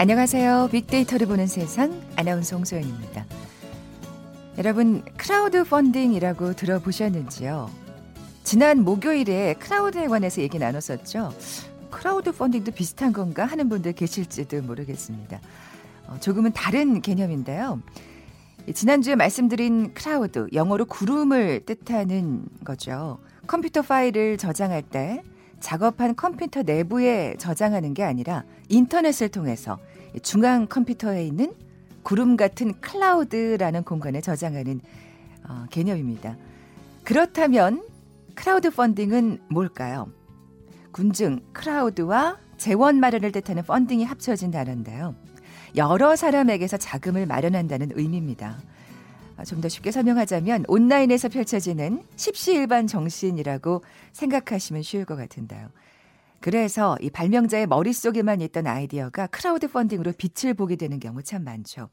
안녕하세요. 빅데이터를 보는 세상 아나운서 홍소연입니다. 여러분 크라우드 펀딩이라고 들어보셨는지요? 지난 목요일에 클라우드에 관해서 얘기 나눴었죠. 크라우드 펀딩도 비슷한 건가 하는 분들 계실지도 모르겠습니다. 어, 조금은 다른 개념인데요. 지난주에 말씀드린 클라우드, 영어로 구름을 뜻하는 거죠. 컴퓨터 파일을 저장할 때 작업한 컴퓨터 내부에 저장하는 게 아니라 인터넷을 통해서 중앙 컴퓨터에 있는 구름 같은 클라우드라는 공간에 저장하는 어, 개념입니다. 그렇다면 크라우드 펀딩은 뭘까요? 군중, crowd와 재원 마련을 뜻하는 funding이 합쳐진 단어인데요. 여러 사람에게서 자금을 마련한다는 의미입니다. 아, 좀더 쉽게 설명하자면 온라인에서 펼쳐지는 십시일반 정신이라고 생각하시면 쉬울 것 같은데요. 그래서 이 발명자의 머릿속에만 있던 아이디어가 크라우드 펀딩으로 빛을 보게 되는 경우 참 많죠.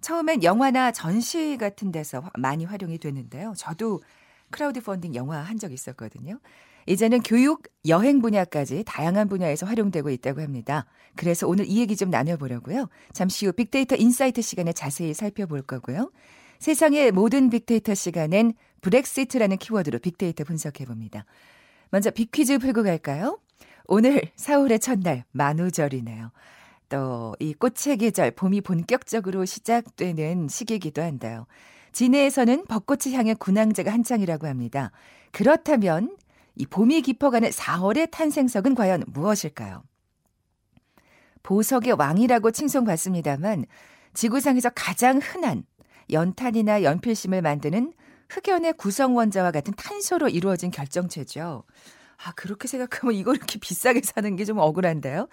처음엔 영화나 전시 같은 데서 많이 활용이 되는데요. 저도 크라우드 펀딩 영화 한 적 있었거든요. 이제는 교육, 여행 분야까지 다양한 분야에서 활용되고 있다고 합니다. 그래서 오늘 이 얘기 좀 나눠보려고요. 잠시 후 빅데이터 인사이트 시간에 자세히 살펴볼 거고요. 세상의 모든 빅데이터 시간엔 브렉시트라는 키워드로 빅데이터 분석해 봅니다. 먼저 빅퀴즈 풀고 갈까요? 오늘 4월의 첫날 만우절이네요. 또 이 꽃의 계절 봄이 본격적으로 시작되는 시기이기도 한데요. 진해에서는 벚꽃을 향해 군항제가 한창이라고 합니다. 그렇다면 이 봄이 깊어가는 4월의 탄생석은 과연 무엇일까요? 보석의 왕이라고 칭송받습니다만 지구상에서 가장 흔한 연탄이나 연필심을 만드는 흑연의 구성 원자와 같은 탄소로 이루어진 결정체죠. 아, 그렇게 생각하면 이걸 이렇게 비싸게 사는 게 좀 억울한데요.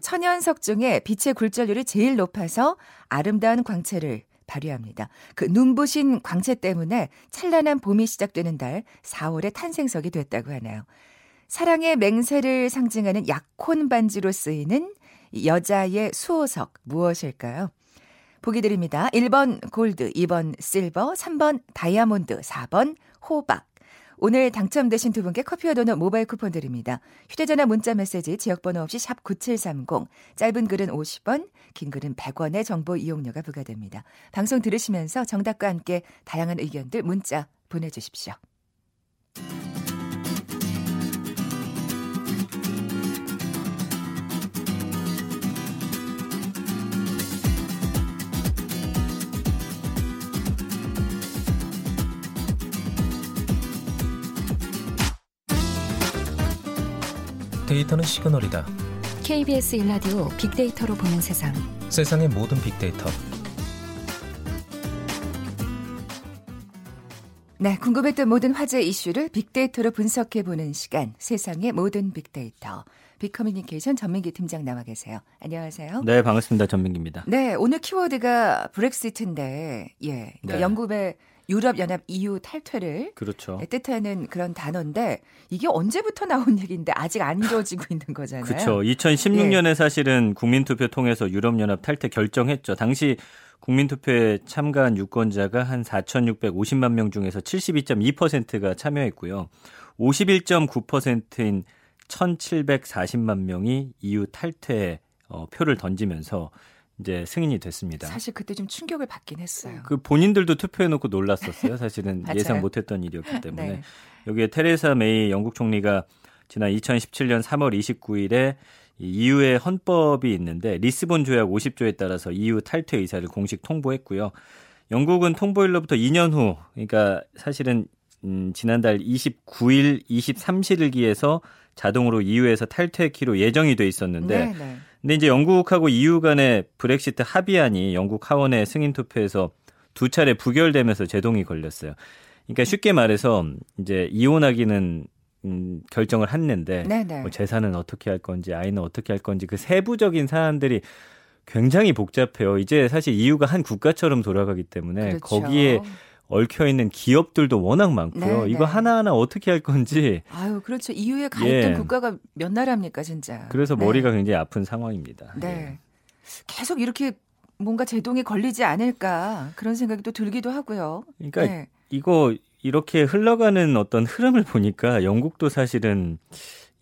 천연석 중에 빛의 굴절률이 제일 높아서 아름다운 광채를 발휘합니다. 그 눈부신 광채 때문에 찬란한 봄이 시작되는 달 4월에 탄생석이 됐다고 하나요. 사랑의 맹세를 상징하는 약혼 반지로 쓰이는 여자의 수호석 무엇일까요? 보기 드립니다. 1번 골드, 2번 실버, 3번 다이아몬드, 4번 호박. 오늘 당첨되신 두 분께 커피와 도넛 모바일 쿠폰 드립니다. 휴대전화 문자 메시지 지역번호 없이 샵 9730, 짧은 글은 50원, 긴 글은 100원의 정보 이용료가 부과됩니다. 방송 들으시면서 정답과 함께 다양한 의견들 문자 보내주십시오. 데이터는 시그널이다. KBS 일라디오 빅데이터로 보는 세상. 세상의 모든 빅데이터. 네, 궁금했던 모든 화제 이슈를 빅데이터로 분석해 보는 시간. 세상의 모든 빅데이터. 빅커뮤니케이션 전민기 팀장 나와 계세요. 안녕하세요. 네, 반갑습니다. 전민기입니다. 네, 오늘 키워드가 브렉시트인데, 예, 그러니까 네. 영국의 유럽 연합 EU 탈퇴를 그렇죠. 뜻하는 그런 단어인데 이게 언제부터 나온 얘기인데 아직 안 이루어지고 있는 거잖아요. 그렇죠. 2016년에 예. 사실은 국민투표 통해서 유럽 연합 탈퇴 결정했죠. 당시 국민투표에 참가한 유권자가 한 4,650만 명 중에서 72.2%가 참여했고요. 51.9%인 1,740만 명이 EU 탈퇴 어, 표를 던지면서 이제 승인이 됐습니다. 사실 그때 좀 충격을 받긴 했어요. 그 본인들도 투표해놓고 놀랐었어요. 사실은 예상 못했던 일이었기 때문에 네. 여기에 테레사 메이 영국 총리가 지난 2017년 3월 29일에 EU의 헌법이 있는데 리스본 조약 50조에 따라서 EU 탈퇴 의사를 공식 통보했고요. 영국은 통보일로부터 2년 후, 그러니까 사실은 음, 지난달 29일, 23일기에서 자동으로 EU에서 탈퇴키로 예정이 돼 있었는데 네네. 네. 근데 이제 영국하고 EU 간의 브렉시트 합의안이 영국 하원의 승인 투표에서 두 차례 부결되면서 제동이 걸렸어요. 그러니까 쉽게 말해서 이제 이혼하기는 음, 결정을 했는데 네, 네. 뭐 재산은 어떻게 할 건지 아이는 어떻게 할 건지 그 세부적인 사안들이 굉장히 복잡해요. 이제 사실 EU가 한 국가처럼 돌아가기 때문에 그렇죠. 거기에 얽혀 있는 기업들도 워낙 많고요. 네, 이거 네. 하나하나 어떻게 할 건지. 아유, 그렇죠. 이후에 가 있던 예. 국가가 몇 나라입니까, 진짜. 그래서 네. 머리가 굉장히 아픈 상황입니다. 네. 예. 계속 이렇게 뭔가 제동이 걸리지 않을까 그런 생각이 또 들기도 하고요. 그러니까 네. 이거 이렇게 흘러가는 어떤 흐름을 보니까 영국도 사실은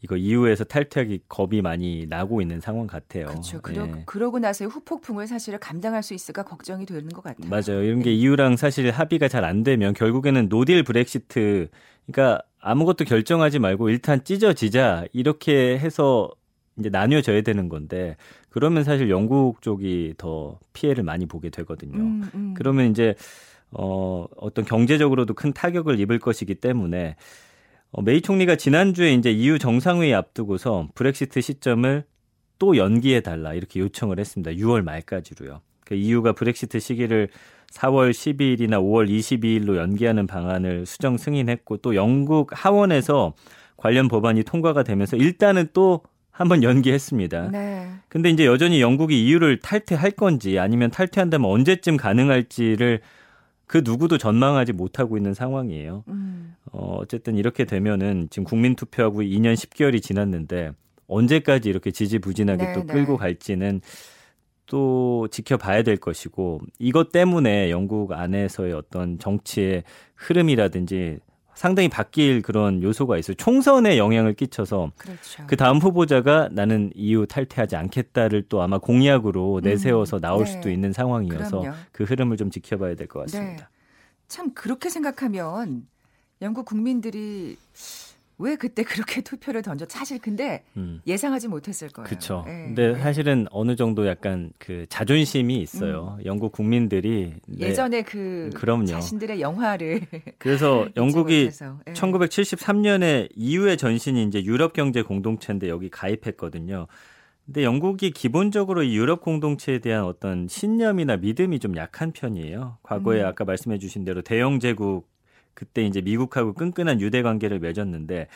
이거 이후에서 탈퇴하기 겁이 많이 나고 있는 상황 같아요. 그렇죠. 그러, 예. 그러고 나서의 후폭풍을 사실은 감당할 수 있을까 걱정이 되는 것 같아요. 맞아요. 이런 게 예. 이유랑 사실 합의가 잘 안 되면 결국에는 노딜 브렉시트 그러니까 아무것도 결정하지 말고 일단 찢어지자 이렇게 해서 이제 나뉘어져야 되는 건데 그러면 사실 영국 쪽이 더 피해를 많이 보게 되거든요. 음, 음. 그러면 이제 어 어떤 경제적으로도 큰 타격을 입을 것이기 때문에 어, 메이 총리가 지난주에 이제 EU 정상회의 앞두고서 브렉시트 시점을 또 연기해 달라 이렇게 요청을 했습니다. 6월 말까지로요. 그 EU가 브렉시트 시기를 4월 12일이나 5월 22일로 연기하는 방안을 수정 승인했고 또 영국 하원에서 관련 법안이 통과가 되면서 일단은 또 한번 연기했습니다. 네. 근데 이제 여전히 영국이 EU를 탈퇴할 건지 아니면 탈퇴한다면 언제쯤 가능할지를 그 누구도 전망하지 못하고 있는 상황이에요. 음. 어, 어쨌든 이렇게 되면은 지금 국민 투표하고 2년 10개월이 지났는데 언제까지 이렇게 지지부진하게 네, 또 끌고 네. 갈지는 또 지켜봐야 될 것이고 이것 때문에 영국 안에서의 어떤 정치의 흐름이라든지 상당히 바뀔 그런 요소가 있어요. 총선에 영향을 끼쳐서 그렇죠. 그 다음 후보자가 나는 이후 탈퇴하지 않겠다를 또 아마 공약으로 음, 내세워서 나올 네. 수도 있는 상황이어서 그럼요. 그 흐름을 좀 지켜봐야 될 것 같습니다. 네. 참 그렇게 생각하면 영국 국민들이 왜 그때 그렇게 투표를 던져? 사실 근데 음. 예상하지 못했을 거예요. 그렇죠. 네. 근데 사실은 어느 정도 약간 그 자존심이 있어요. 음. 영국 국민들이 예전에 그 그럼요. 자신들의 영화를 그래서 영국이 네. 1973년에 이후의 전신이 이제 유럽 경제 공동체인데 여기 가입했거든요. 근데 영국이 기본적으로 이 유럽 공동체에 대한 어떤 신념이나 믿음이 좀 약한 편이에요. 과거에 음. 아까 말씀해 주신 대로 대영 제국 그때 이제 미국하고 끈끈한 유대 관계를 맺었는데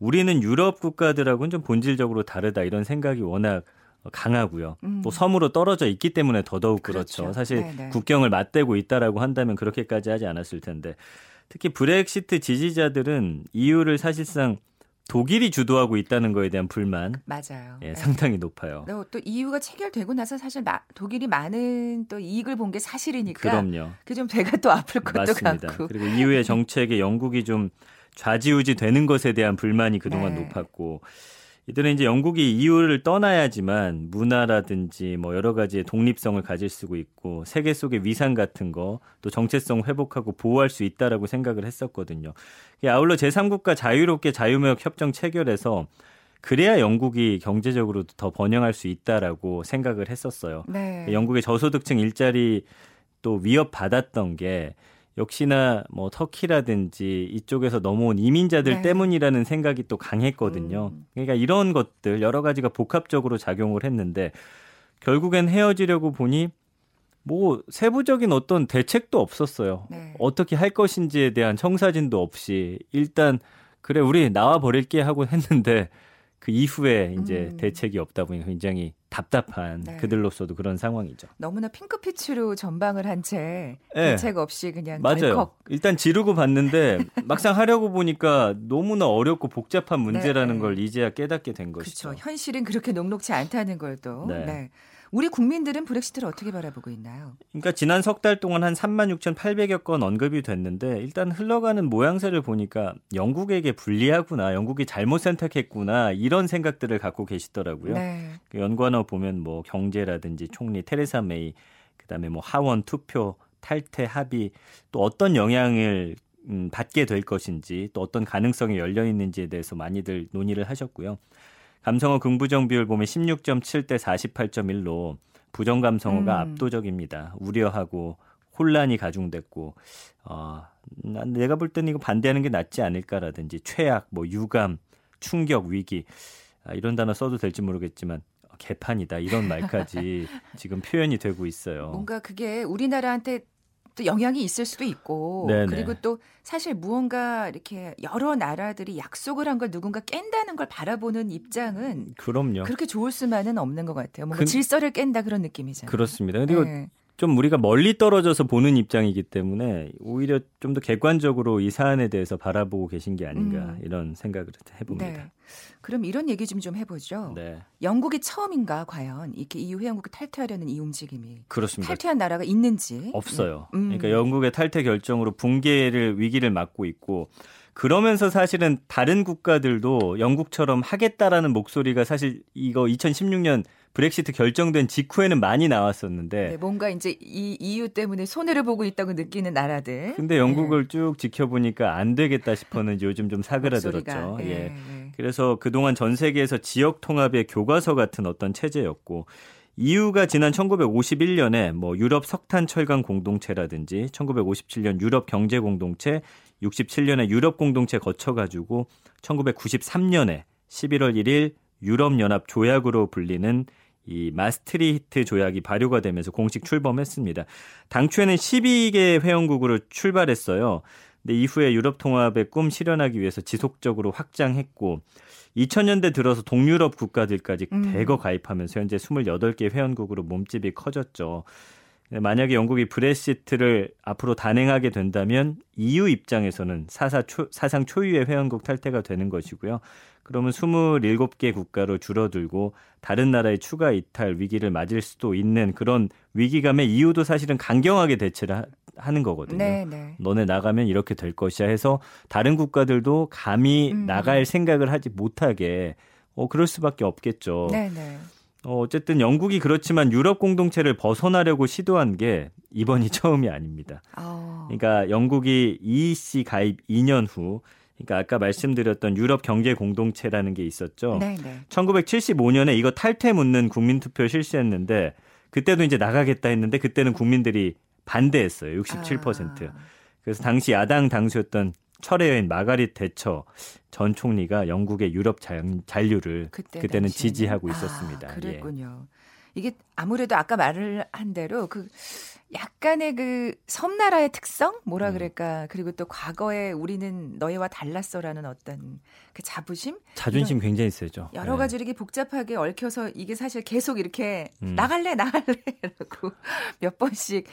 우리는 유럽 국가들하고는 좀 본질적으로 다르다 이런 생각이 워낙 강하고요. 음. 또 섬으로 떨어져 있기 때문에 더더욱 그렇죠. 그렇죠. 사실 네네. 국경을 맞대고 있다라고 한다면 그렇게까지 하지 않았을 텐데 특히 브렉시트 지지자들은 이유를 사실상 독일이 주도하고 있다는 거에 대한 불만 맞아요. 예, 네. 상당히 높아요. 또 이유가 체결되고 나서 사실 마, 독일이 많은 또 이익을 본 게 사실이니까 그럼요. 그좀 배가 또 아플 것도 맞습니다. 같고. 그리고 이후의 정책에 영국이 좀 좌지우지 되는 것에 대한 불만이 그동안 네. 높았고 이들은 이제 영국이 이유를 떠나야지만 문화라든지 뭐 여러 가지의 독립성을 가질 수 있고 세계 속의 위상 같은 거 또 정체성 회복하고 보호할 수 있다라고 생각을 했었거든요. 아울러 제3국가 자유롭게 자유무역 협정 체결해서 그래야 영국이 경제적으로도 더 번영할 수 있다라고 생각을 했었어요. 네. 영국의 저소득층 일자리 또 위협 받았던 게 역시나 뭐 터키라든지 이쪽에서 넘어온 이민자들 네. 때문이라는 생각이 또 강했거든요. 음. 그러니까 이런 것들 여러 가지가 복합적으로 작용을 했는데 결국엔 헤어지려고 보니 뭐 세부적인 어떤 대책도 없었어요. 네. 어떻게 할 것인지에 대한 청사진도 없이 일단 그래 우리 나와 버릴게 하고 했는데 그 이후에 이제 음. 대책이 없다 보니 굉장히 답답한 네. 그들로서도 그런 상황이죠. 너무나 핑크빛으로 전방을 한채 네. 대책 없이 그냥 맞아요. 덜컥. 일단 지르고 봤는데 막상 하려고 보니까 너무나 어렵고 복잡한 문제라는 네. 걸 이제야 깨닫게 된 것이죠. 그렇죠. 현실은 그렇게 녹록치 않다는 걸 또. 네. 네. 우리 국민들은 브렉시트를 어떻게 바라보고 있나요? 그러니까 지난 석 달 동안 한 3만 6,800여 건 언급이 됐는데 일단 흘러가는 모양새를 보니까 영국에게 불리하구나, 영국이 잘못 선택했구나 이런 생각들을 갖고 계시더라고요. 네. 그 연관어 보면 뭐 경제라든지 총리 테레사 메이, 그다음에 뭐 하원 투표, 탈퇴 합의 또 어떤 영향을 음, 받게 될 것인지 또 어떤 가능성이 열려 있는지에 대해서 많이들 논의를 하셨고요. 감성어 긍부정 비율 보면 16.7대 48.1로 부정 감성어가 음. 압도적입니다. 우려하고 혼란이 가중됐고 어, 내가 볼 때는 이거 반대하는 게 낫지 않을까라든지 최악, 뭐 유감, 충격, 위기 아, 이런 단어 써도 될지 모르겠지만 개판이다 이런 말까지 지금 표현이 되고 있어요. 뭔가 그게 우리나라한테 또 영향이 있을 수도 있고 네네. 그리고 또 사실 무언가 이렇게 여러 나라들이 약속을 한 걸 누군가 깬다는 걸 바라보는 입장은 그럼요. 그렇게 좋을 수만은 없는 것 같아요. 뭔가 그, 질서를 깬다 그런 느낌이잖아요. 그렇습니다. 그리고 네. 좀 우리가 멀리 떨어져서 보는 입장이기 때문에 오히려 좀 더 객관적으로 이 사안에 대해서 바라보고 계신 게 아닌가 음. 이런 생각을 해봅니다. 네. 그럼 이런 얘기 좀 좀 해보죠. 네. 영국이 처음인가 과연 이렇게 EU 회원국을 탈퇴하려는 이 움직임이 그렇습니다. 탈퇴한 나라가 있는지 없어요. 네. 음. 그러니까 영국의 탈퇴 결정으로 붕괴를 위기를 맞고 있고 그러면서 사실은 다른 국가들도 영국처럼 하겠다라는 목소리가 사실 이거 2016년 브렉시트 결정된 직후에는 많이 나왔었는데 네, 뭔가 이제 이 이유 때문에 손해를 보고 있다고 느끼는 나라들. 근데 영국을 네. 쭉 지켜보니까 안 되겠다 싶었는지 요즘 좀 사그라들었죠. 예. 예. 그래서 그동안 전 세계에서 지역 통합의 교과서 같은 어떤 체제였고 이유가 지난 1951년에 뭐 유럽 석탄 철강 공동체라든지 1957년 유럽 경제 공동체, 67년에 유럽 공동체 거쳐 가지고 1993년에 11월 1일 유럽 연합 조약으로 불리는 이 마스트리히트 조약이 발효가 되면서 공식 출범했습니다. 당초에는 12개 회원국으로 출발했어요. 근데 이후에 유럽 통합의 꿈 실현하기 위해서 지속적으로 확장했고 2000년대 들어서 동유럽 국가들까지 음. 대거 가입하면서 현재 28개 회원국으로 몸집이 커졌죠. 만약에 영국이 브레시트를 앞으로 단행하게 된다면 EU 입장에서는 사사 초, 사상 초유의 회원국 탈퇴가 되는 것이고요. 그러면 27개 국가로 줄어들고 다른 나라의 추가 이탈 위기를 맞을 수도 있는 그런 위기감에 EU도 사실은 강경하게 대처를 하, 는 거거든요. 네, 네. 너네 나가면 이렇게 될 것이야 해서 다른 국가들도 감히 음. 나갈 생각을 하지 못하게 어 그럴 수밖에 없겠죠. 네, 네. 어, 어쨌든 영국이 그렇지만 유럽 공동체를 벗어나려고 시도한 게 이번이 처음이 아닙니다. 어. 그러니까 영국이 EEC 가입 2년 후 그러니까 아까 말씀드렸던 유럽 경제 공동체라는 게 있었죠. 네네. 1975년에 이거 탈퇴 묻는 국민 투표 실시했는데 그때도 이제 나가겠다 했는데 그때는 국민들이 반대했어요. 67%. 아. 그래서 당시 야당 당수였던 철의 여인 마가릿 대처 전 총리가 영국의 유럽 잔류를 그때 그때 는 지지하고 있었습니다. 아, 그랬군요. 예. 이게 아무래도 아까 말을 한 대로 그 약간의 그 섬나라의 특성 뭐라 음. 그럴까 그리고 또 과거에 우리는 너희와 달랐어라는 어떤 그 자부심 자존심 굉장히 세죠 여러 네. 가지 이렇게 복잡하게 얽혀서 이게 사실 계속 이렇게 음. 나갈래 나갈래라고 몇 번씩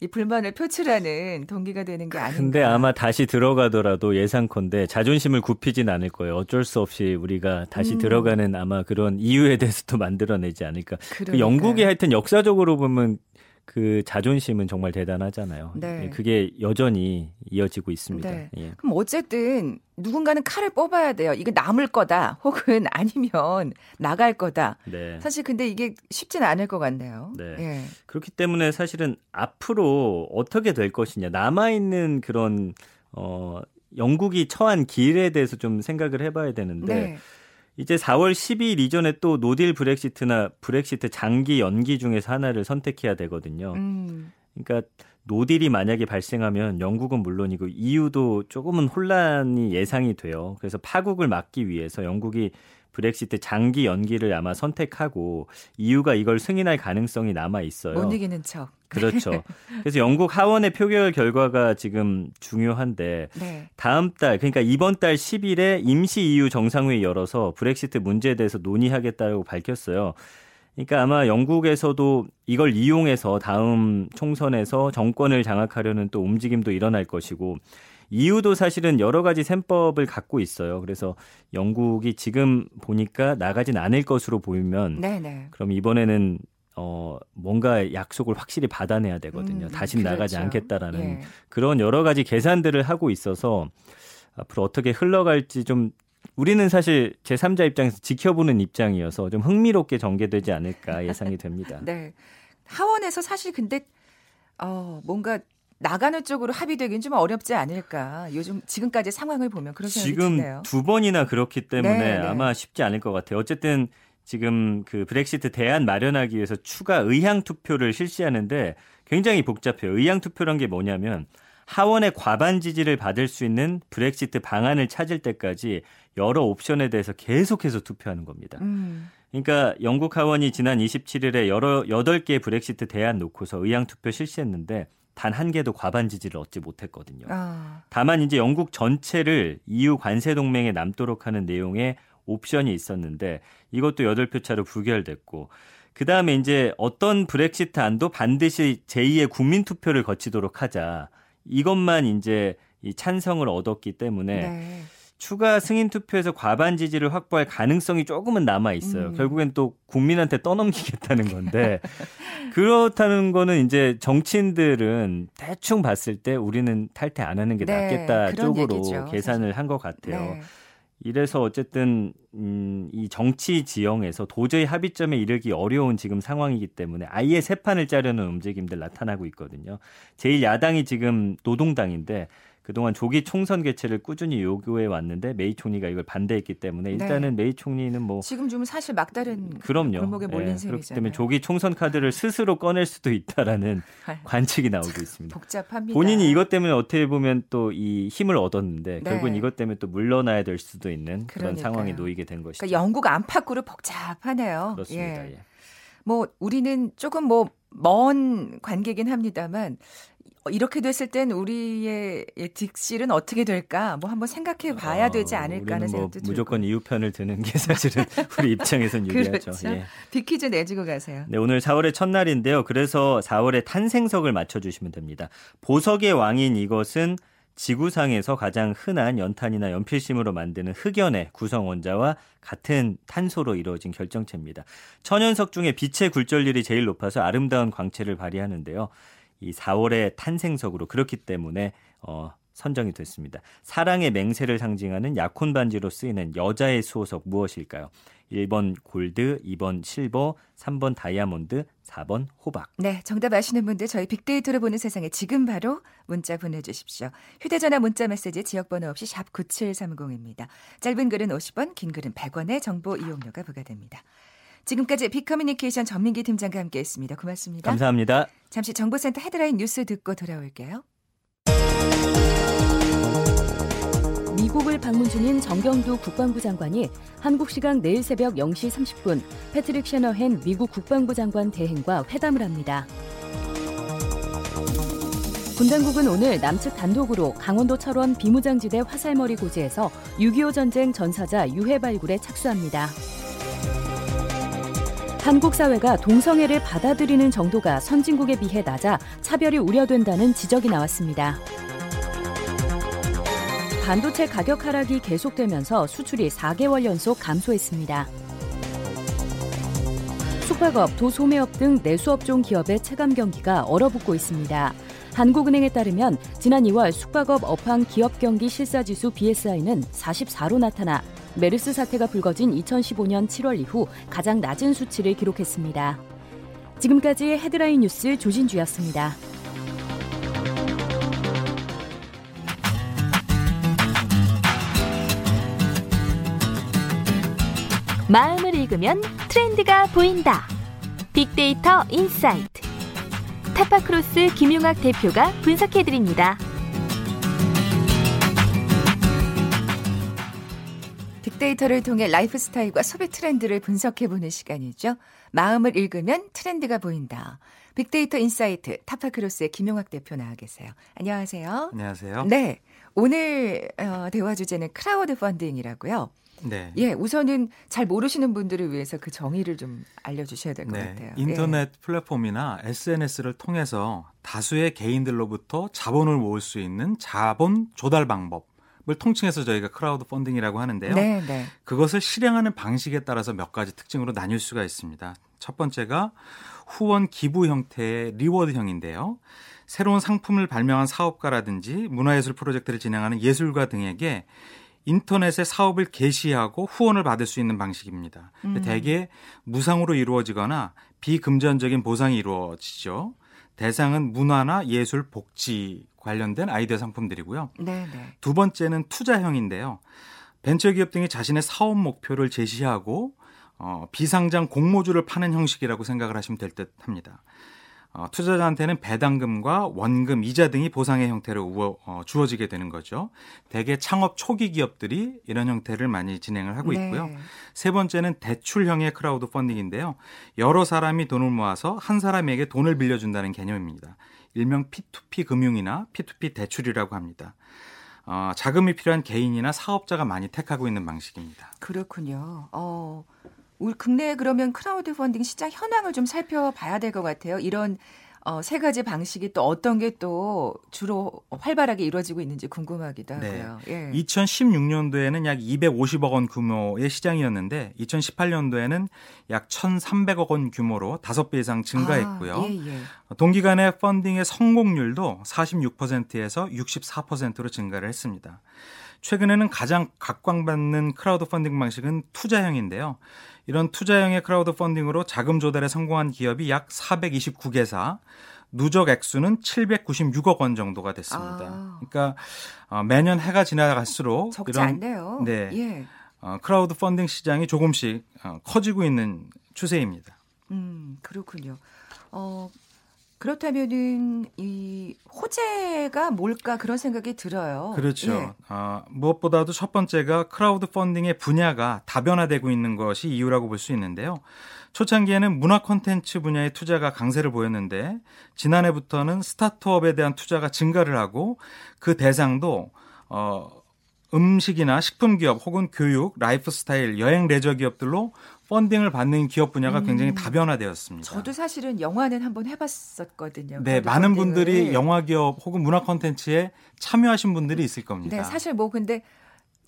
이 불만을 표출하는 동기가 되는 게 아닌가 근데 아마 다시 들어가더라도 예상컨대 자존심을 굽히진 않을 거예요 어쩔 수 없이 우리가 다시 음. 들어가는 아마 그런 이유에 대해서 도 만들어내지 않을까 그 영국이 하여튼 역사적으로 보면 그 자존심은 정말 대단하잖아요. 네. 예, 그게 여전히 이어지고 있습니다. 네. 예. 그럼 어쨌든 누군가는 칼을 뽑아야 돼요. 이거 남을 거다. 혹은 아니면 나갈 거다. 네. 사실 근데 이게 쉽지는 않을 것 같네요. 네. 예. 그렇기 때문에 사실은 앞으로 어떻게 될 것이냐 남아 있는 그런 어 영국이 처한 길에 대해서 좀 생각을 해봐야 되는데. 네. 이제 4월 12일 이전에 또 노딜 브렉시트나 브렉시트 장기 연기 중에서 하나를 선택해야 되거든요. 음. 그러니까 노딜이 만약에 발생하면 영국은 물론이고 EU도 조금은 혼란이 예상이 돼요. 그래서 파국을 막기 위해서 영국이 브렉시트 장기 연기를 아마 선택하고 EU가 이걸 승인할 가능성이 남아 있어요. 못 이기는 척. 그렇죠. 그래서 영국 하원의 표결 결과가 지금 중요한데 네. 다음 달 그러니까 이번 달 10일에 임시 EU 정상회의 열어서 브렉시트 문제에 대해서 논의하겠다고 밝혔어요. 그러니까 아마 영국에서도 이걸 이용해서 다음 총선에서 정권을 장악하려는 또 움직임도 일어날 것이고 이유도 사실은 여러 가지 셈법을 갖고 있어요. 그래서 영국이 지금 보니까 나가진 않을 것으로 보이면 네네. 그럼 이번에는 어 뭔가 약속을 확실히 받아내야 되거든요. 음, 다시 그렇죠. 나가지 않겠다라는 예. 그런 여러 가지 계산들을 하고 있어서 앞으로 어떻게 흘러갈지 좀 우리는 사실 제3자 입장에서 지켜보는 입장이어서 좀 흥미롭게 전개되지 않을까 예상이 됩니다. 네. 하원에서 사실 근데 어 뭔가 나가는 쪽으로 합의되긴 좀 어렵지 않을까. 요즘 지금까지 상황을 보면 그런 생각이 지금 드네요. 두 번이나 그렇기 때문에 네, 네. 아마 쉽지 않을 것 같아요. 어쨌든 지금 그 브렉시트 대안 마련하기 위해서 추가 의향 투표를 실시하는데 굉장히 복잡해요. 의향 투표란 게 뭐냐면 하원의 과반 지지를 받을 수 있는 브렉시트 방안을 찾을 때까지 여러 옵션에 대해서 계속해서 투표하는 겁니다. 음. 그러니까 영국 하원이 지난 27일에 여러 8개 브렉시트 대안 놓고서 의향 투표 실시했는데 단 한 개도 과반 지지를 얻지 못했거든요. 아. 다만 이제 영국 전체를 EU 관세 동맹에 남도록 하는 내용의 옵션이 있었는데 이것도 8표 차로 부결됐고 그 다음에 이제 어떤 브렉시트 안도 반드시 제2의 국민 투표를 거치도록 하자. 이것만 이제 이 찬성을 얻었기 때문에 네. 추가 승인 투표에서 과반 지지를 확보할 가능성이 조금은 남아 있어요. 음. 결국엔 또 국민한테 떠넘기겠다는 건데 그렇다는 거는 이제 정치인들은 대충 봤을 때 우리는 탈퇴 안 하는 게 네, 낫겠다 쪽으로 얘기죠, 계산을 한 것 같아요. 네. 이래서 어쨌든 음, 이 정치 지형에서 도저히 합의점에 이르기 어려운 지금 상황이기 때문에 아예 새 판을 짜려는 움직임들 나타나고 있거든요. 제일 야당이 지금 노동당인데 그동안 조기 총선 개최를 꾸준히 요구해 왔는데 메이 총리가 이걸 반대했기 때문에 네. 일단은 네. 메이 총리는 뭐 지금 좀 사실 막다른 그럼요. 골목에 몰린 네, 셈이잖아요. 그렇기 때문에 조기 총선 카드를 스스로 꺼낼 수도 있다라는 관측이 나오고 있습니다. 복잡합니다. 본인이 이것 때문에 어떻게 보면 또 이 힘을 얻었는데 네. 결국은 이것 때문에 또 물러나야 될 수도 있는 그런 그러니까요. 상황에 놓이게 된 것이죠. 그러니까 영국 안팎으로 복잡하네요. 그렇습니다. 예. 예. 뭐 우리는 조금 뭐 먼 관계긴 합니다만 어, 이렇게 됐을 땐 우리의 딕실은 어떻게 될까? 뭐 한번 생각해 봐야 되지 어, 않을까 하는 뭐 생각도 들고. 무조건 이웃 편을 드는 게 사실은 우리 입장에선 유리하죠. 그렇죠. 예. 빅퀴즈 내주고 가세요. 네, 오늘 4월의 첫날인데요. 그래서 4월의 탄생석을 맞춰주시면 됩니다. 보석의 왕인 이것은 지구상에서 가장 흔한 연탄이나 연필심으로 만드는 흑연의 구성 원자와 같은 탄소로 이루어진 결정체입니다. 천연석 중에 빛의 굴절률이 제일 높아서 아름다운 광채를 발휘하는데요. 이 4월의 탄생석으로 그렇기 때문에 어, 선정이 됐습니다. 사랑의 맹세를 상징하는 약혼 반지로 쓰이는 여자의 수호석 무엇일까요? 1번 골드, 2번 실버, 3번 다이아몬드, 4번 호박. 네, 정답 아시는 분들 저희 빅데이터를 보는 세상에 지금 바로 문자 보내주십시오. 휴대전화 문자 메시지 지역번호 없이 샵 9730입니다. 짧은 글은 50원, 긴 글은 100원의 정보 이용료가 부과됩니다. 지금까지 빅커뮤니케이션 전민기 팀장과 함께했습니다. 고맙습니다. 감사합니다. 잠시 정보센터 헤드라인 뉴스 듣고 돌아올게요. 미국을 방문 중인 정경두 국방부 장관이 한국 시간 내일 새벽 0시 30분 패트릭 셔너헨 미국 국방부 장관 대행과 회담을 합니다. 군 당국은 오늘 남측 단독으로 강원도 철원 비무장지대 화살머리 고지에서 6.25 전쟁 전사자 유해 발굴에 착수합니다. 한국 사회가 동성애를 받아들이는 정도가 선진국에 비해 낮아 차별이 우려된다는 지적이 나왔습니다. 반도체 가격 하락이 계속되면서 수출이 4개월 연속 감소했습니다. 숙박업, 도소매업 등 내수업종 기업의 체감 경기가 얼어붙고 있습니다. 한국은행에 따르면 지난 2월 숙박업 업황 기업 경기 실사지수 BSI는 44로 나타나 메르스 사태가 불거진 2015년 7월 이후 가장 낮은 수치를 기록했습니다. 지금까지 헤드라인 뉴스 조진주였습니다. 마음을 읽으면 트렌드가 보인다. 빅데이터 인사이트. 타파크로스 김용학 대표가 분석해드립니다. 빅데이터를 통해 라이프 스타일과 소비 트렌드를 분석해보는 시간이죠. 마음을 읽으면 트렌드가 보인다. 빅데이터 인사이트 타파크로스의 김용학 대표 나와 계세요. 안녕하세요. 안녕하세요. 네. 오늘 어, 대화 주제는 크라우드 펀딩이라고요. 네. 예, 우선은 잘 모르시는 분들을 위해서 그 정의를 좀 알려주셔야 될것 네. 같아요. 인터넷 예. 플랫폼이나 SNS를 통해서 다수의 개인들로부터 자본을 모을 수 있는 자본 조달 방법. 을 통칭해서 저희가 크라우드 펀딩이라고 하는데요. 네, 네. 그것을 실행하는 방식에 따라서 몇 가지 특징으로 나뉠 수가 있습니다. 첫 번째가 후원 기부 형태의 reward형인데요. 새로운 상품을 발명한 사업가라든지 문화예술 프로젝트를 진행하는 예술가 등에게 인터넷에 사업을 게시하고 후원을 받을 수 있는 방식입니다. 음. 대개 무상으로 이루어지거나 비금전적인 보상이 이루어지죠. 대상은 문화나 예술, 복지 관련된 아이디어 상품들이고요. 네네. 네. 두 번째는 투자형인데요. 벤처기업 등이 자신의 사업 목표를 제시하고 어, 비상장 공모주를 파는 형식이라고 생각을 하시면 될 듯 합니다. 어, 투자자한테는 배당금과 원금, 이자 등이 보상의 형태로 우어, 어, 주어지게 되는 거죠. 대개 창업 초기 기업들이 이런 형태를 많이 진행을 하고 네. 있고요. 네. 세 번째는 대출형의 크라우드 펀딩인데요. 여러 사람이 돈을 모아서 한 사람에게 돈을 빌려준다는 개념입니다. 일명 P2P 금융이나 P2P 대출이라고 합니다. 어, 자금이 필요한 개인이나 사업자가 많이 택하고 있는 방식입니다. 그렇군요. 어, 우리 국내 그러면 크라우드 펀딩 시장 현황을 좀 살펴봐야 될 것 같아요. 이런 어, 세 가지 방식이 또 어떤 게 또 주로 활발하게 이루어지고 있는지 궁금하기도 네. 하고요. 네. 예. 2016년도에는 약 250억 원 규모의 시장이었는데 2018년도에는 약 1,300억 원 규모로 5배 이상 증가했고요. 아, 예, 예. 동기간의 펀딩의 성공률도 46%에서 64%로 증가를 했습니다. 최근에는 가장 각광받는 크라우드 펀딩 방식은 투자형인데요. 이런 투자형의 크라우드 펀딩으로 자금 조달에 성공한 기업이 약 429개사, 누적 액수는 796억 원 정도가 됐습니다. 아. 그러니까 어, 매년 해가 지나갈수록 적지 이런 않네요. 네. 예. 어, 크라우드 펀딩 시장이 조금씩 어, 커지고 있는 추세입니다. 음, 그렇군요. 어, 그렇다면은 이 호재가 뭘까 그런 생각이 들어요. 그렇죠. 예. 어, 무엇보다도 첫 번째가 크라우드 펀딩의 분야가 다변화되고 있는 것이 이유라고 볼 수 있는데요. 초창기에는 문화 콘텐츠 분야의 투자가 강세를 보였는데 지난해부터는 스타트업에 대한 투자가 증가를 하고 그 대상도 어 음식이나 식품 기업 혹은 교육, 라이프 스타일, 여행 레저 기업들로 펀딩을 받는 기업 분야가 음. 굉장히 다변화되었습니다. 저도 사실은 영화는 한번 해봤었거든요. 네, 많은 펀딩을. 분들이 영화 기업 혹은 문화 콘텐츠에 참여하신 분들이 있을 겁니다. 네, 사실 뭐 근데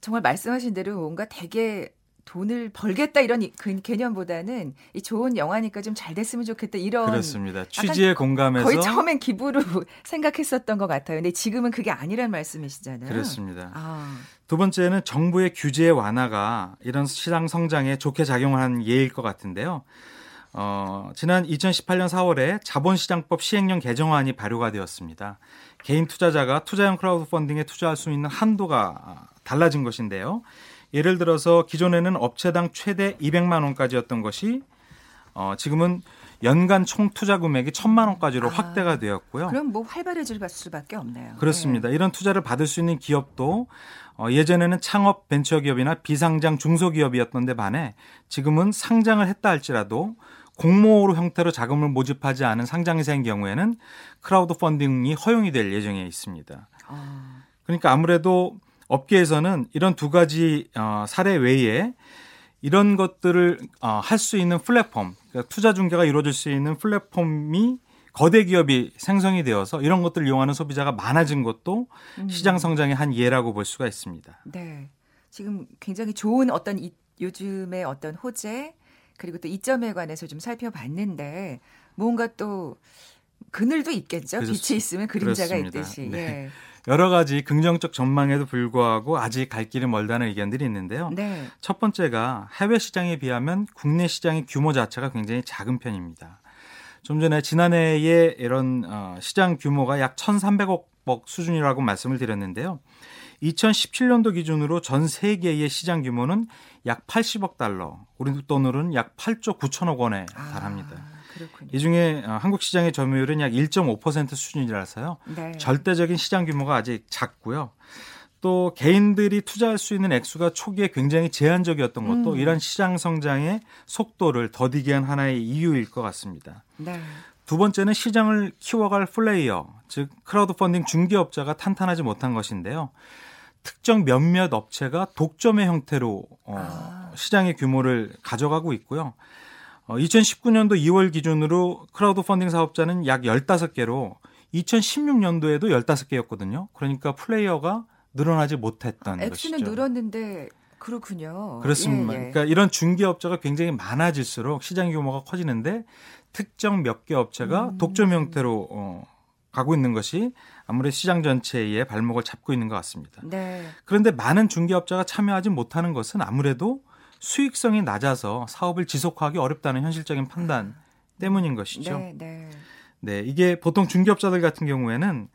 정말 말씀하신 대로 뭔가 되게 돈을 벌겠다 이런 그 개념보다는 이 좋은 영화니까 좀 잘 됐으면 좋겠다 이런 그렇습니다. 취지에 공감해서 거의 처음엔 기부로 생각했었던 것 같아요. 근데 지금은 그게 아니란 말씀이시잖아요. 그렇습니다. 아. 두 번째는 정부의 규제 완화가 이런 시장 성장에 좋게 작용한 예일 것 같은데요. 어, 지난 2018년 4월에 자본시장법 시행령 개정안이 발효가 되었습니다. 개인 투자자가 투자형 크라우드 펀딩에 투자할 수 있는 한도가 달라진 것인데요. 예를 들어서 기존에는 업체당 최대 200만 원까지였던 것이 어, 지금은 연간 총 투자 금액이 천만 원까지로 아, 확대가 되었고요. 그럼 뭐 활발해질 수밖에 없네요. 그렇습니다. 네. 이런 투자를 받을 수 있는 기업도 어, 예전에는 창업 벤처기업이나 비상장 중소기업이었던데 반해 지금은 상장을 했다 할지라도 공모로 형태로 자금을 모집하지 않은 상장회사인 경우에는 크라우드 펀딩이 허용이 될 예정에 있습니다. 아. 그러니까 아무래도 업계에서는 이런 두 가지 어, 사례 외에 이런 것들을 어, 할 수 있는 플랫폼, 그러니까 투자 중개가 이루어질 수 있는 플랫폼이 거대 기업이 생성이 되어서 이런 것들을 이용하는 소비자가 많아진 것도 음. 시장 성장의 한 예라고 볼 수가 있습니다. 네. 지금 굉장히 좋은 어떤 이, 요즘의 어떤 호재 그리고 또 이점에 관해서 좀 살펴봤는데 뭔가 또 그늘도 있겠죠. 그렇 빛이 있으면 그림자가 그렇습니다. 있듯이. 네. 예. 여러 가지 긍정적 전망에도 불구하고 아직 갈 길이 멀다는 의견들이 있는데요. 네. 첫 번째가 해외 시장에 비하면 국내 시장의 규모 자체가 굉장히 작은 편입니다. 좀 전에 지난해에 이런 어, 시장 규모가 약 1,300억 수준이라고 말씀을 드렸는데요. 2017년도 기준으로 전 세계의 시장 규모는 약 80억 달러, 우리 돈으로는 약 8조 9천억 원에 아. 달합니다. 아. 그렇군요. 이 중에 어, 한국 시장의 점유율은 약 1.5% 수준이라서요. 네. 절대적인 시장 규모가 아직 작고요. 또 개인들이 투자할 수 있는 액수가 초기에 굉장히 제한적이었던 것도 음. 이런 시장 성장의 속도를 더디게 한 하나의 이유일 것 같습니다. 네. 두 번째는 시장을 키워갈 플레이어, 즉 크라우드 펀딩 중개업자가 탄탄하지 못한 것인데요. 특정 몇몇 업체가 독점의 형태로 어, 아. 시장의 규모를 가져가고 있고요. 어, 2019년도 2월 기준으로 크라우드 펀딩 사업자는 약 15개로 2016년도에도 15개였거든요. 그러니까 플레이어가 늘어나지 못했던 아, 액수는 것이죠. 늘었는데 그렇군요. 그렇습니다. 예, 예. 그러니까 이런 중개업자가 굉장히 많아질수록 시장 규모가 커지는데 특정 몇 개 업체가 음. 독점 형태로 어, 가고 있는 것이 아무래도 시장 전체의 발목을 잡고 있는 것 같습니다. 네. 그런데 많은 중개업자가 참여하지 못하는 것은 아무래도 수익성이 낮아서 사업을 지속하기 어렵다는 현실적인 판단 때문인 것이죠. 네, 네. 네, 이게 보통 중개업자들 같은 경우에는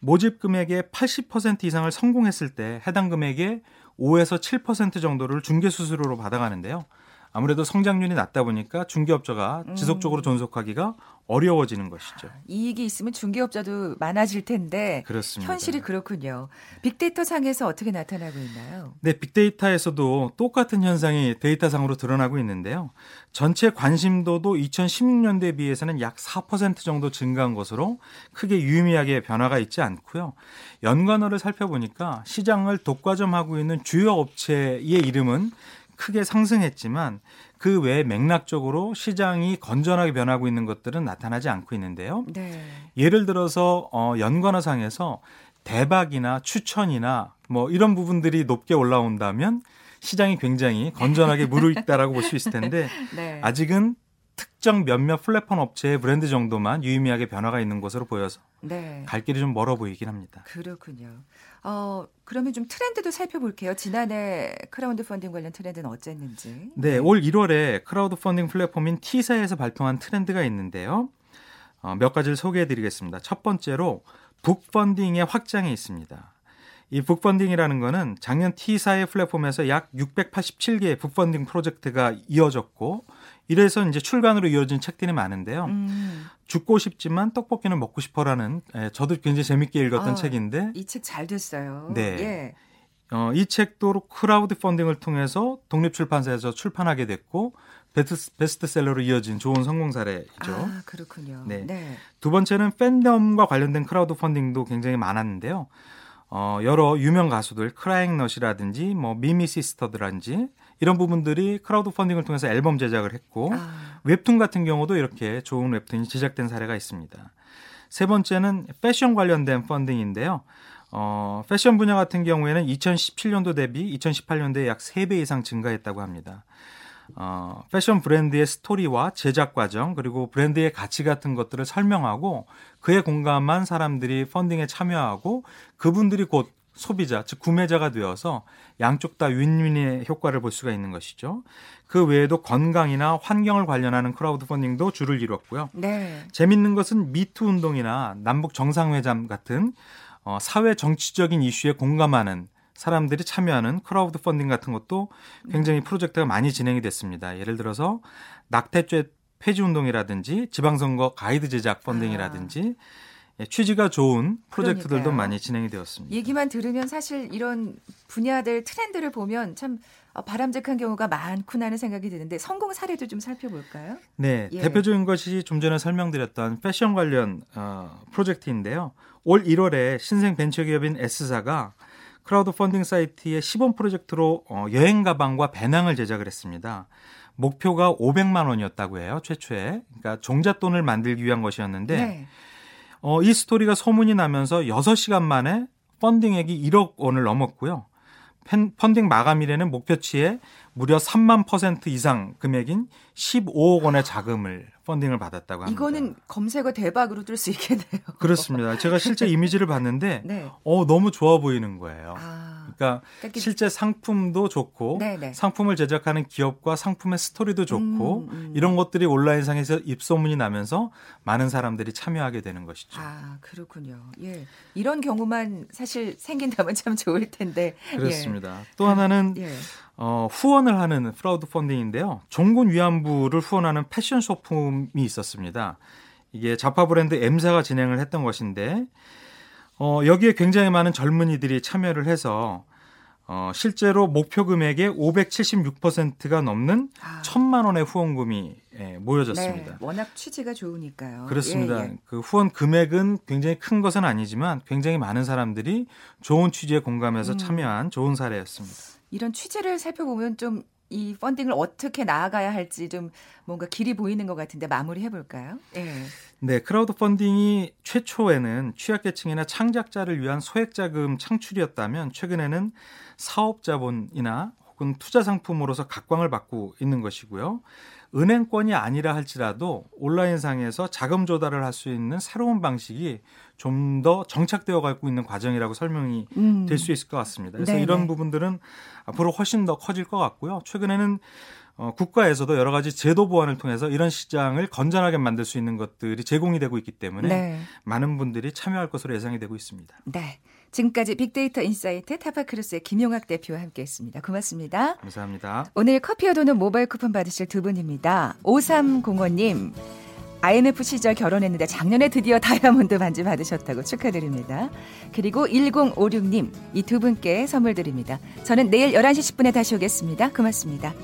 모집 금액의 80% 이상을 성공했을 때 해당 금액의 5에서 7% 정도를 중개 수수료로 받아가는데요. 아무래도 성장률이 낮다 보니까 중개업자가 음. 지속적으로 존속하기가 어려워지는 것이죠. 이익이 있으면 중개업자도 많아질 텐데 그렇습니다. 현실이 그렇군요. 빅데이터 상에서 어떻게 나타나고 있나요? 네, 빅데이터에서도 똑같은 현상이 데이터상으로 드러나고 있는데요. 전체 관심도도 2016년대에 비해서는 약 4% 정도 증가한 것으로 크게 유의미하게 변화가 있지 않고요. 연관어를 살펴보니까 시장을 독과점하고 있는 주요 업체의 이름은 크게 상승했지만 그 외에 맥락적으로 시장이 건전하게 변하고 있는 것들은 나타나지 않고 있는데요. 네. 예를 들어서 어, 연관어상에서 대박이나 추천이나 뭐 이런 부분들이 높게 올라온다면 시장이 굉장히 건전하게 무르익다라고 볼 수 있을 텐데 네. 아직은 특정 몇몇 플랫폼 업체의 브랜드 정도만 유의미하게 변화가 있는 것으로 보여서 네. 갈 길이 좀 멀어 보이긴 합니다. 그렇군요. 어, 그러면 좀 트렌드도 살펴볼게요. 지난해 크라우드 펀딩 관련 트렌드는 어땠는지. 네, 네. 올 1월에 크라우드 펀딩 플랫폼인 T사에서 발표한 트렌드가 있는데요. 어, 몇 가지를 소개해 드리겠습니다. 첫 번째로 북펀딩의 확장이 있습니다. 이 북펀딩이라는 거는 작년 T사의 플랫폼에서 약 687개의 북펀딩 프로젝트가 이어졌고 이래서 이제 출간으로 이어진 책들이 많은데요. 음. 죽고 싶지만 떡볶이는 먹고 싶어라는 예, 저도 굉장히 재밌게 읽었던 아, 책인데 이 책 잘 됐어요. 네. 예. 어, 이 책도 크라우드 펀딩을 통해서 독립출판사에서 출판하게 됐고 베스트, 베스트셀러로 이어진 좋은 성공 사례이죠. 아, 그렇군요. 네. 네. 두 번째는 팬덤과 관련된 크라우드 펀딩도 굉장히 많았는데요. 어, 여러 유명 가수들 크라잉넛이라든지 뭐 미미 시스터즈라든지 이런 부분들이 크라우드 펀딩을 통해서 앨범 제작을 했고 아. 웹툰 같은 경우도 이렇게 좋은 웹툰이 제작된 사례가 있습니다. 세 번째는 패션 관련된 펀딩인데요. 어, 패션 분야 같은 경우에는 2017년도 대비 2018년도에 약 3배 이상 증가했다고 합니다. 어, 패션 브랜드의 스토리와 제작 과정 그리고 브랜드의 가치 같은 것들을 설명하고 그에 공감한 사람들이 펀딩에 참여하고 그분들이 곧 소비자, 즉 구매자가 되어서 양쪽 다 윈윈의 효과를 볼 수가 있는 것이죠. 그 외에도 건강이나 환경을 관련하는 크라우드 펀딩도 주를 이뤘고요. 네. 재밌는 것은 미투 운동이나 남북 정상회담 같은 어, 사회 정치적인 이슈에 공감하는 사람들이 참여하는 크라우드 펀딩 같은 것도 굉장히 프로젝트가 많이 진행이 됐습니다. 예를 들어서 낙태죄 폐지 운동이라든지 지방선거 가이드 제작 펀딩이라든지 아. 취지가 좋은 프로젝트들도 그러니까요. 많이 진행이 되었습니다. 얘기만 들으면 사실 이런 분야들 트렌드를 보면 참 바람직한 경우가 많구나 하는 생각이 드는데 성공 사례도 좀 살펴볼까요? 네, 예. 대표적인 것이 좀 전에 설명드렸던 패션 관련 어, 프로젝트인데요. 올 1월에 신생 벤처기업인 S사가 크라우드 펀딩 사이트의 시범 프로젝트로 어, 여행 가방과 배낭을 제작을 했습니다. 목표가 500만 원이었다고 해요, 최초에. 그러니까 종잣돈을 만들기 위한 것이었는데 네. 어, 이 스토리가 소문이 나면서 6시간 만에 펀딩액이 1억 원을 넘었고요. 펀딩 마감일에는 목표치에 무려 3만 퍼센트 이상 금액인 15억 원의 자금을 펀딩을 받았다고 합니다. 이거는 검색어 대박으로 뜰 수 있겠네요. 그렇습니다. 제가 실제 이미지를 봤는데 네. 어 너무 좋아 보이는 거예요. 아. 그러니까, 그러니까 실제 상품도 좋고 네네. 네. 상품을 제작하는 기업과 상품의 스토리도 좋고 음, 음. 이런 것들이 온라인상에서 입소문이 나면서 많은 사람들이 참여하게 되는 것이죠. 아 그렇군요. 예, 이런 경우만 사실 생긴다면 참 좋을 텐데. 그렇습니다. 예. 또 하나는 예. 어, 후원을 하는 크라우드 펀딩인데요. 종군 위안부를 후원하는 패션 소품이 있었습니다. 이게 잡화 브랜드 M사가 진행을 했던 것인데 어, 여기에 굉장히 많은 젊은이들이 참여를 해서 어, 실제로 목표 금액의 576%가 넘는 아. 천만 원의 후원금이 예, 모여졌습니다. 네, 워낙 취지가 좋으니까요. 그렇습니다. 예, 예. 그 후원 금액은 굉장히 큰 것은 아니지만 굉장히 많은 사람들이 좋은 취지에 공감해서 음. 참여한 좋은 사례였습니다. 이런 취지를 살펴보면 좀 이 펀딩을 어떻게 나아가야 할지 좀 뭔가 길이 보이는 것 같은데 마무리 해 볼까요? 예. 네, 크라우드 펀딩이 최초에는 취약계층이나 창작자를 위한 소액자금 창출이었다면 최근에는 사업자본이나 혹은 투자 상품으로서 각광을 받고 있는 것이고요. 은행권이 아니라 할지라도 온라인상에서 자금 조달을 할 수 있는 새로운 방식이 좀 더 정착되어 가고 있는 과정이라고 설명이 음. 될수 있을 것 같습니다. 그래서 네네. 이런 부분들은 앞으로 훨씬 더 커질 것 같고요. 최근에는 어, 국가에서도 여러 가지 제도 보완을 통해서 이런 시장을 건전하게 만들 수 있는 것들이 제공이 되고 있기 때문에 네. 많은 분들이 참여할 것으로 예상이 되고 있습니다. 네. 지금까지 빅데이터 insight 타파크로스의 김용학 대표와 함께했습니다. 고맙습니다. 감사합니다. 오늘 커피와 도는 모바일 쿠폰 받으실 두 분입니다. 5305님. IMF 시절 결혼했는데 작년에 드디어 다이아몬드 반지 받으셨다고 축하드립니다. 그리고 1056님 이 두 분께 선물 드립니다. 저는 내일 11시 10분에 다시 오겠습니다. 고맙습니다.